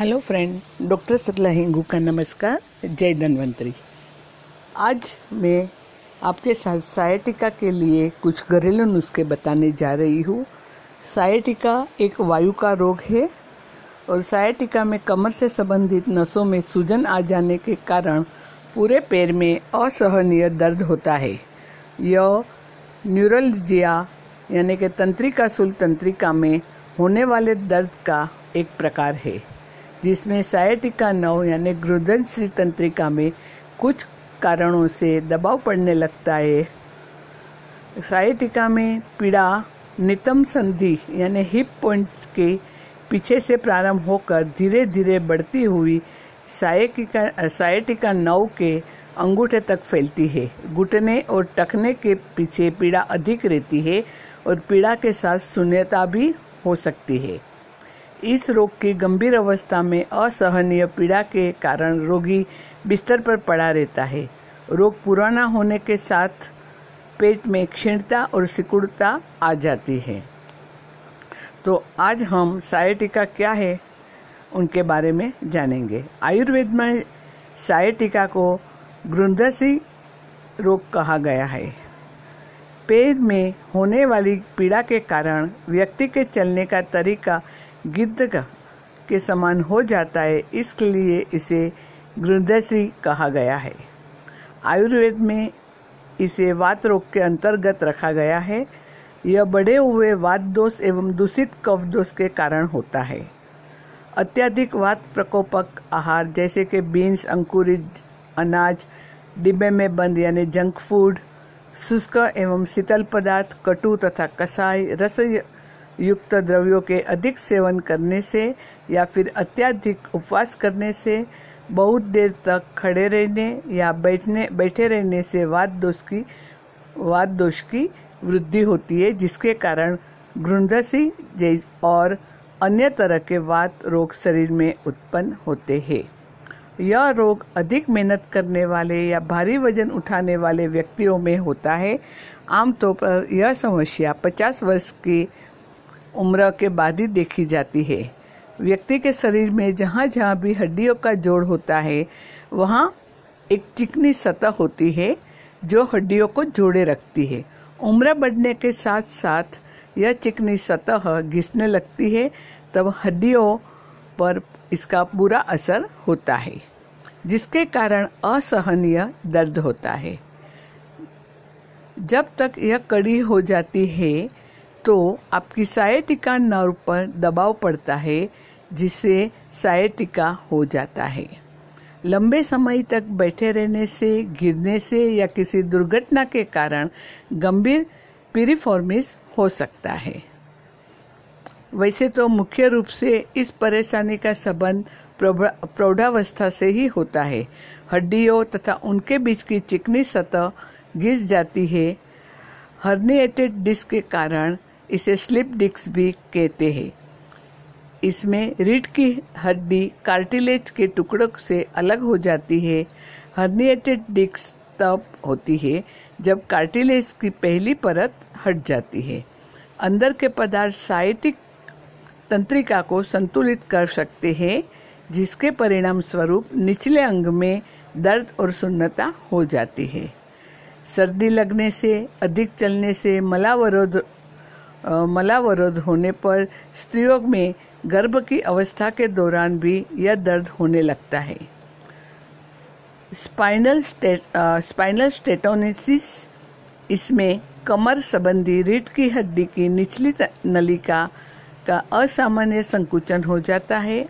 Hello friend doctor Sarla Hingu का नमस्कार. जय धन्वंतरी. आज मैं आपके साथ सायटिका के लिए कुछ घरेलू नुस्खे बताने जा रही हूँ. सायटिका एक वायु का रोग है और सायटिका में कमर से संबंधित नसों में सूजन आ जाने के कारण पूरे पैर में असहनीय दर्द होता है. यह न्यूरलजिया यानी कि तंत्रिका सुल तंत्रिका में होने वाले दर्द का एक प्रकार है. जिसमें सायटिका नव यानी ग्रुदनश्री तंत्रिका में कुछ कारणों से दबाव पड़ने लगता है। सायटिका में पीड़ा, नितम संधि यानी हिप पॉइंट के पीछे से प्रारंभ होकर धीरे धीरे बढ़ती हुई सायटिका सायटिका नव के अंगूठे तक फैलती है। घुटने और टखने के पीछे पीड़ा अधिक रहती है और पीड़ा के साथ शून्यता भी हो सकती है। इस रोग की गंभीर अवस्था में असहनीय पीड़ा के कारण रोगी बिस्तर पर पड़ा रहता है। रोग पुराना होने के साथ पेट में क्षीणता और सिकुड़ता आ जाती है। तो आज हम सायटिका क्या है, उनके बारे में जानेंगे। आयुर्वेद में सायटिका को ग्रुंदसी रोग कहा गया है। पैर में होने वाली पीड़ा के कारण व्यक्ति के चलने का तरीका गिद्ध के समान हो जाता है इसलिए इसे ग्रुदसी कहा गया है। आयुर्वेद में इसे वात रोग के अंतर्गत रखा गया है। यह बढ़े हुए वात दोष एवं दूषित कफ दोष के कारण होता है। अत्यधिक वात प्रकोपक आहार, जैसे कि बीन्स अंकुरित अनाज, डिब्बे में बंद, यानी जंक फ़ूड, शुष्क एवं शीतल पदार्थ, कटु तथा कसाई रस युक्त द्रव्यों के अधिक सेवन करने से या फिर अत्यधिक उपवास करने से, बहुत देर तक खड़े रहने या बैठने, बैठे रहने से वाद दोष की वाद दोष की वृद्धि होती है, जिसके कारण घृंदसी जैस और अन्य तरह के वात रोग शरीर में उत्पन्न होते हैं। यह रोग अधिक मेहनत करने वाले या भारी वज़न उठाने वाले व्यक्तियों में होता है। आमतौर पर यह समस्या 50 वर्ष की उम्र के बाद ही देखी जाती है। व्यक्ति के शरीर में जहाँ जहाँ भी हड्डियों का जोड़ होता है, वहाँ एक चिकनी सतह होती है जो हड्डियों को जोड़े रखती है। उम्र बढ़ने के साथ साथ यह चिकनी सतह घिसने लगती है, तब हड्डियों पर इसका बुरा असर होता है, जिसके कारण असहनीय दर्द होता है। जब तक यह कड़ी हो जाती है तो आपकी सायटिका नर्व पर दबाव पड़ता है, जिससे सायटिका हो जाता है। लंबे समय तक बैठे रहने से, गिरने से या किसी दुर्घटना के कारण गंभीर पिरिफॉर्मिस हो सकता है। वैसे तो मुख्य रूप से इस परेशानी का संबंध प्रौढ़ावस्था से ही होता है। हड्डियों तथा उनके बीच की चिकनी सतह घिस जाती है। हर्निएटेड डिस्क के कारण इसे स्लिप डिस्क भी कहते हैं। इसमें रीढ़ की हड्डी कार्टिलेज के टुकड़ों से अलग हो जाती है। हर्निएटेड डिस्क तब होती है जब कार्टिलेज की पहली परत हट जाती है। अंदर के पदार्थ साइटिक तंत्रिका को संतुलित कर सकते हैं, जिसके परिणाम स्वरूप निचले अंग में दर्द और सुन्नता हो जाती है। सर्दी लगने से, अधिक चलने से मलावरोध मलावरोध होने पर स्त्रियों में गर्भ की अवस्था के दौरान भी यह दर्द होने लगता है। स्पाइनल स्टेट स्पाइनल स्टेटोनिसिस, इसमें कमर संबंधी रीढ़ की हड्डी की निचली नलिका का असामान्य संकुचन हो जाता है।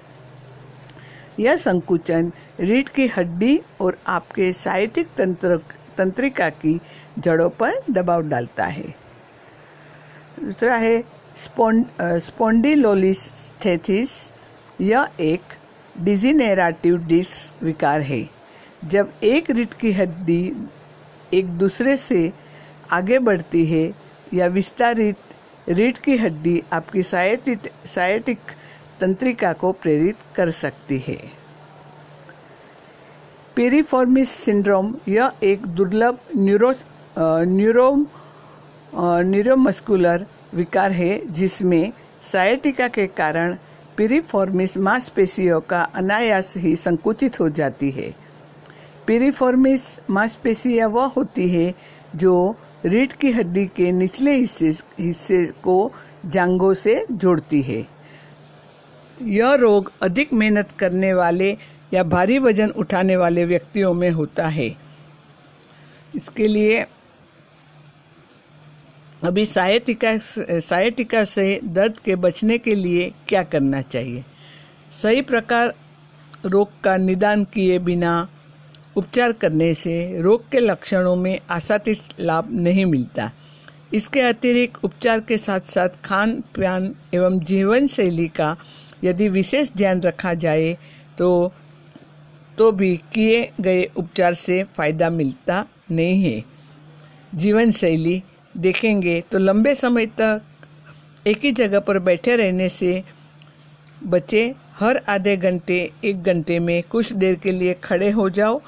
यह संकुचन रीढ़ की हड्डी और आपके साइटिक तंत्र तंत्रिका की जड़ों पर दबाव डालता है। दूसरा है स्पोंडिलोलिस्थेथिस यह एक डिजीनेराटिव डिस्क विकार है। जब एक रीढ़ की हड्डी एक दूसरे से आगे बढ़ती है या विस्तारित रीढ़ की हड्डी आपकी सायटिक सायटिक तंत्रिका को प्रेरित कर सकती है। पेरीफॉर्मिस सिंड्रोम, यह एक दुर्लभ न्यूरो न्यूरो न्यूरोमस्कुलर विकार है, जिसमें सायटिका के कारण पिरीफॉर्मिस मांसपेशियों का अनायास ही संकुचित हो जाती है। पिरीफॉर्मिस मांसपेशियाँ वह होती है जो रीढ़ की हड्डी के निचले हिस्से हिस्से को जांघों से जोड़ती है। यह रोग अधिक मेहनत करने वाले या भारी वज़न उठाने वाले व्यक्तियों में होता है। इसके लिए अभी सायटिका सायटिका से दर्द के बचने के लिए क्या करना चाहिए? सही प्रकार रोग का निदान किए बिना उपचार करने से रोग के लक्षणों में आसातित लाभ नहीं मिलता। इसके अतिरिक्त उपचार के साथ साथ खान पान एवं जीवन शैली का यदि विशेष ध्यान रखा जाए तो तो भी किए गए उपचार से फ़ायदा मिलता नहीं है। जीवन शैली देखेंगे तो लंबे समय तक एक ही जगह पर बैठे रहने से बच्चे हर आधे घंटे, एक घंटे में कुछ देर के लिए खड़े हो जाओ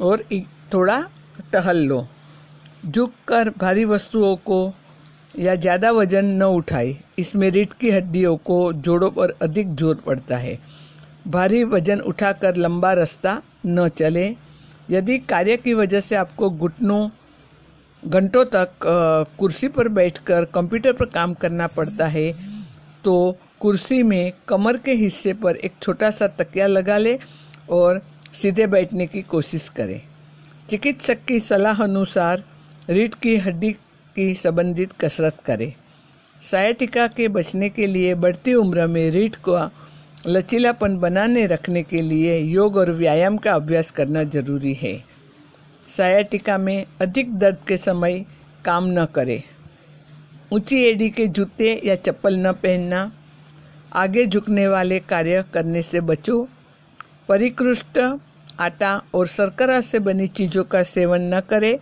और थोड़ा टहल लो। झुक कर भारी वस्तुओं को या ज़्यादा वज़न न उठाए। इसमें रीढ़ की हड्डियों को जोड़ों पर अधिक ज़ोर पड़ता है। भारी वज़न उठाकर लंबा रास्ता न चले। यदि कार्य की वजह से आपको घुटनों घंटों तक कुर्सी पर बैठकर कंप्यूटर पर काम करना पड़ता है तो कुर्सी में कमर के हिस्से पर एक छोटा सा तकिया लगा ले और सीधे बैठने की कोशिश करें। चिकित्सक की सलाह अनुसार रीढ़ की हड्डी की संबंधित कसरत करें। सायटिका के बचने के लिए बढ़ती उम्र में रीढ़ को लचीलापन बनाने रखने के लिए योग और व्यायाम का अभ्यास करना ज़रूरी है। सायाटिका में अधिक दर्द के समय काम न करें। ऊँची एडी के जूते या चप्पल न पहनना, आगे झुकने वाले कार्य करने से बचो। परिकृष्ट आटा और शर्करा से बनी चीज़ों का सेवन न करें,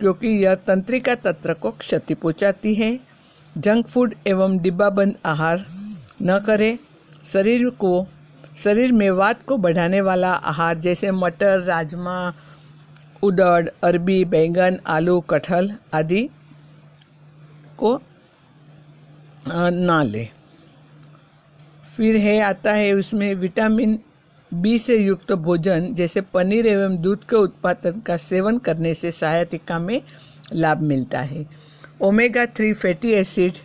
क्योंकि यह तंत्रिका तंत्र को क्षति पहुंचाती है। जंक फ़ूड एवं डिब्बाबंद आहार न करें। शरीर को, शरीर में वात को बढ़ाने वाला आहार जैसे मटर, राजमा उड़द अरबी, बैंगन, आलू, कटहल आदि को ना ले। फिर है, आता है उसमें विटामिन बी से युक्त भोजन, जैसे पनीर एवं दूध के उत्पादन का सेवन करने से सहायतिका में लाभ मिलता है। ओमेगा थ्री फैटी एसिड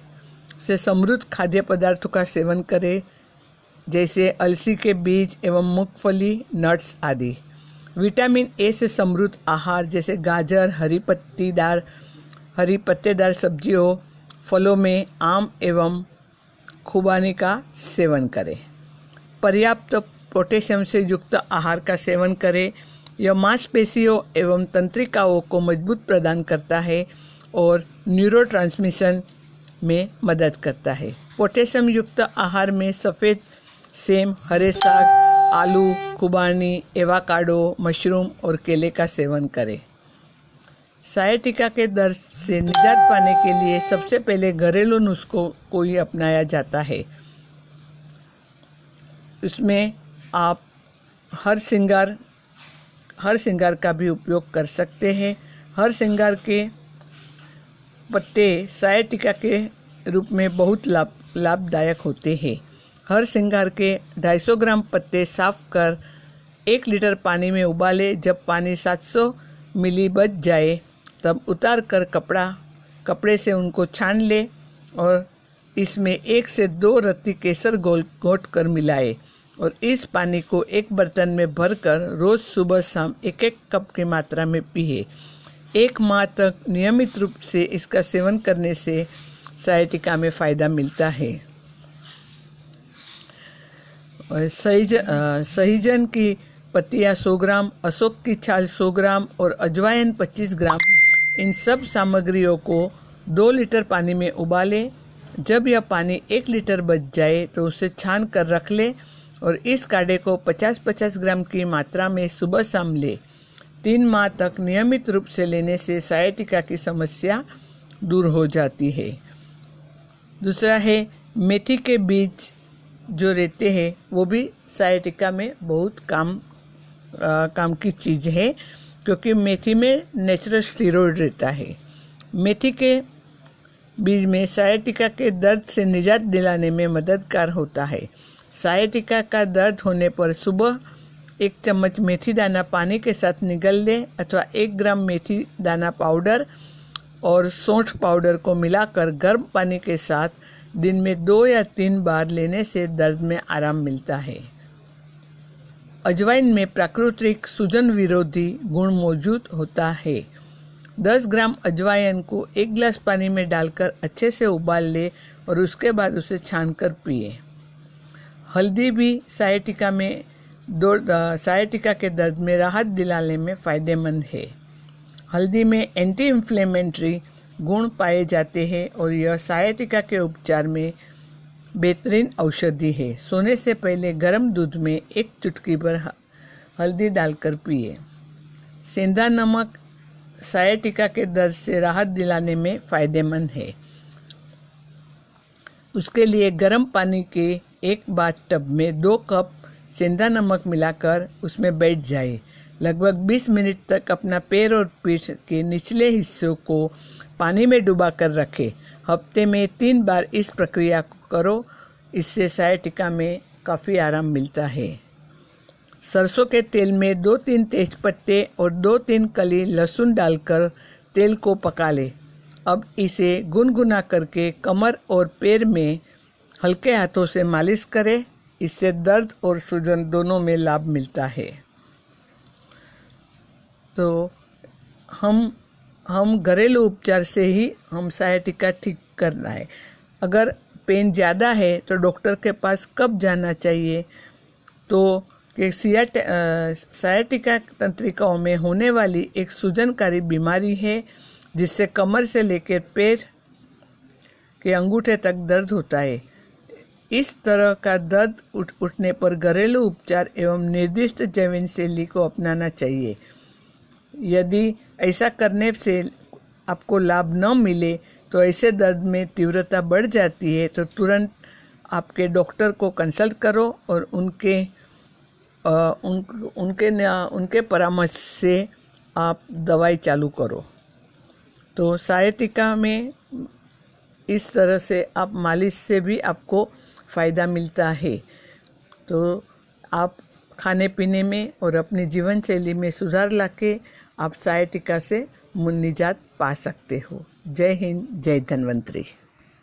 से समृद्ध खाद्य पदार्थों का सेवन करें, जैसे अलसी के बीज एवं मूंगफली, नट्स आदि। विटामिन ए से समृद्ध आहार, जैसे गाजर, हरी पत्तीदार हरी पत्तेदार सब्जियों, फलों में आम एवं खुबानी का सेवन करें। पर्याप्त पोटेशियम से युक्त आहार का सेवन करें। यह मांसपेशियों एवं तंत्रिकाओं को मज़बूत प्रदान करता है और न्यूरो में मदद करता है। पोटेशियम युक्त आहार में सफ़ेद, सेम, हरे साग आलू, खुबानी, एवाकाडो, मशरूम और केले का सेवन करें। सायटिका के दर्द से निजात पाने के लिए सबसे पहले घरेलू नुस्खों को ही अपनाया जाता है। इसमें आप हर श्रृंगार हर श्रृंगार का भी उपयोग कर सकते हैं। हर श्रृंगार के पत्ते सायटिका के रूप में बहुत लाभ, लाभदायक होते हैं। हर श्रृंगार के 250 ग्राम पत्ते साफ़ कर एक लीटर पानी में उबाले। जब पानी 700 मिली बच जाए, तब उतार कर कपड़ा, कपड़े से उनको छान ले और इसमें एक से दो रत्ती केसर गोल घोट कर मिलाए और इस पानी को एक बर्तन में भरकर रोज़ सुबह शाम एक एक कप की मात्रा में पिए। एक माह तक नियमित रूप से इसका सेवन करने से साइटिका में फ़ायदा मिलता है। सहीज सहीजन की पत्तियाँ 100 ग्राम, अशोक की छाल 100 ग्राम और अजवाइन 25 ग्राम। इन सब सामग्रियों को दो लीटर पानी में उबालें। जब यह पानी एक लीटर बच जाए तो उसे छान कर रख लें और इस काढ़े को 50-50 ग्राम की मात्रा में सुबह शाम ले। तीन माह तक नियमित रूप से लेने से सायटिका की समस्या दूर हो जाती है। दूसरा है, मेथी के बीज जो रहते हैं वो भी सायटिका में बहुत काम आ, काम की चीज़ है क्योंकि मेथी में नेचुरल स्टीरोड रहता है। मेथी के बीज में सायटिका के दर्द से निजात दिलाने में मददगार होता है। सायटिका का दर्द होने पर सुबह एक चम्मच मेथी दाना पानी के साथ निगल लें अथवा एक ग्राम मेथी दाना पाउडर और सौंठ पाउडर को मिलाकर गर्म पानी के साथ दिन में दो या तीन बार लेने से दर्द में आराम मिलता है। अजवाइन में प्राकृतिक सूजन विरोधी गुण मौजूद होता है। 10 ग्राम अजवाइन को एक गिलास पानी में डालकर अच्छे से उबाल ले और उसके बाद उसे छान कर पिए। हल्दी भी सायटिका में सायटिका के दर्द में राहत दिलाने में फ़ायदेमंद है। हल्दी में एंटी इन्फ्लेमेंट्री गुण पाए जाते हैं और यह सायटिका के उपचार में बेहतरीन औषधि है। सोने से पहले गर्म दूध में एक चुटकी पर हल्दी डालकर पिए। सेंधा नमक सायटिका के दर्द से राहत दिलाने में फ़ायदेमंद है। उसके लिए गर्म पानी के एक बाथ टब में दो कप सेंधा नमक मिलाकर उसमें बैठ जाए। लगभग 20 मिनट तक अपना पैर और पीठ के निचले हिस्सों को पानी में डुबा कर रखें। हफ़्ते में तीन बार इस प्रक्रिया को करो। इससे सायटिका में काफ़ी आराम मिलता है। सरसों के तेल में दो तीन तेज पत्ते और दो तीन कली लहसुन डालकर तेल को पका ले। अब इसे गुनगुना करके कमर और पैर में हल्के हाथों से मालिश करें। इससे दर्द और सूजन दोनों में लाभ मिलता है। तो हम हम घरेलू उपचार से ही हम सायटिका ठीक करना है। अगर पेन ज़्यादा है तो डॉक्टर के पास कब जाना चाहिए? तो कि सायटिका तंत्रिकाओं में होने वाली एक सूजनकारी बीमारी है, जिससे कमर से लेकर पैर के अंगूठे तक दर्द होता है। इस तरह का दर्द उठ उठने पर घरेलू उपचार एवं निर्दिष्ट जैविन शैली को अपनाना चाहिए। यदि ऐसा करने से आपको लाभ न मिले तो ऐसे दर्द में तीव्रता बढ़ जाती है तो तुरंत आपके डॉक्टर को कंसल्ट करो और उनके आ, उन, उनके उनके परामर्श से आप दवाई चालू करो। तो साहित्यिका में इस तरह से आप मालिश से भी आपको फ़ायदा मिलता है। तो आप खाने पीने में और अपनी जीवन शैली में सुधार लाके आप सायटिका से मुन्नीजात पा सकते हो। जय हिंद जय धन्वंतरी।